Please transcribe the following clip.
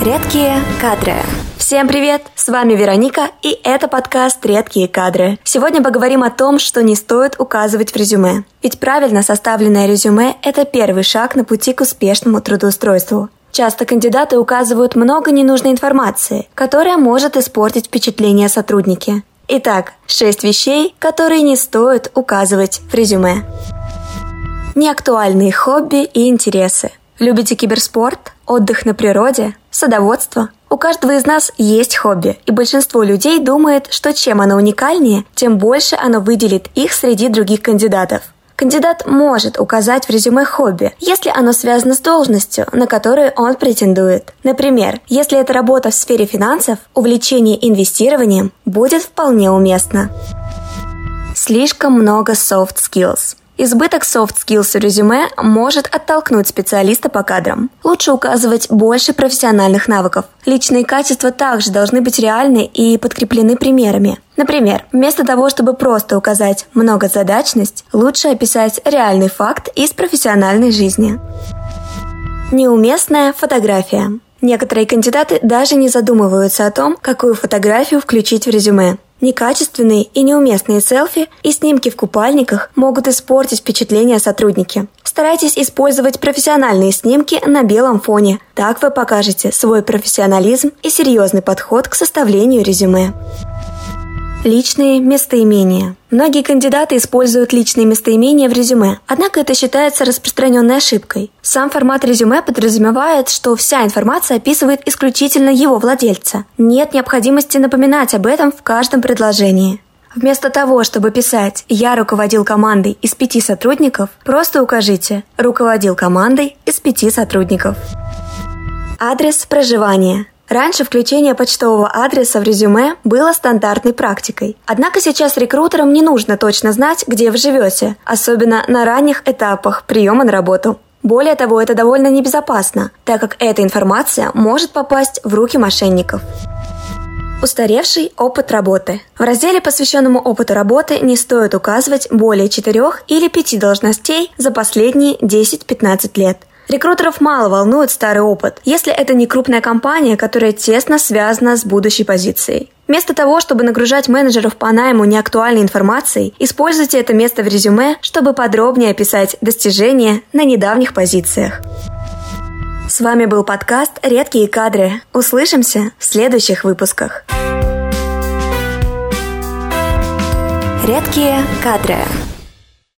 Редкие кадры. Всем привет! С вами Вероника, и это подкаст «Редкие кадры». Сегодня поговорим о том, что не стоит указывать в резюме. Ведь правильно составленное резюме – это первый шаг на пути к успешному трудоустройству. Часто кандидаты указывают много ненужной информации, которая может испортить впечатление о сотруднике. Итак, шесть вещей, которые не стоит указывать в резюме. Неактуальные хобби и интересы. Любите киберспорт, отдых на природе, садоводство? У каждого из нас есть хобби, и большинство людей думает, что чем оно уникальнее, тем больше оно выделит их среди других кандидатов. Кандидат может указать в резюме хобби, если оно связано с должностью, на которую он претендует. Например, если это работа в сфере финансов, увлечение инвестированием будет вполне уместно. Слишком много soft skills. Избыток soft skills резюме может оттолкнуть специалиста по кадрам. Лучше указывать больше профессиональных навыков. Личные качества также должны быть реальны и подкреплены примерами. Например, вместо того, чтобы просто указать многозадачность, лучше описать реальный факт из профессиональной жизни. Неуместная фотография. Некоторые кандидаты даже не задумываются о том, какую фотографию включить в резюме. Некачественные и неуместные селфи и снимки в купальниках могут испортить впечатление о сотруднике. Старайтесь использовать профессиональные снимки на белом фоне. Так вы покажете свой профессионализм и серьезный подход к составлению резюме. Личные местоимения. Многие кандидаты используют личные местоимения в резюме, однако это считается распространенной ошибкой. Сам формат резюме подразумевает, что вся информация описывает исключительно его владельца. Нет необходимости напоминать об этом в каждом предложении. Вместо того, чтобы писать «Я руководил командой из пяти сотрудников», просто укажите «Руководил командой из пяти сотрудников». Адрес проживания – Раньше включение почтового адреса в резюме было стандартной практикой. Однако сейчас рекрутерам не нужно точно знать, где вы живете, особенно на ранних этапах приема на работу. Более того, это довольно небезопасно, так как эта информация может попасть в руки мошенников. Устаревший опыт работы. В разделе, посвященному опыту работы, не стоит указывать более четырех или пяти должностей за последние 10-15 лет. Рекрутеров мало волнует старый опыт, если это не крупная компания, которая тесно связана с будущей позицией. Вместо того, чтобы нагружать менеджеров по найму неактуальной информацией, используйте это место в резюме, чтобы подробнее описать достижения на недавних позициях. С вами был подкаст «Редкие кадры». Услышимся в следующих выпусках. Редкие кадры.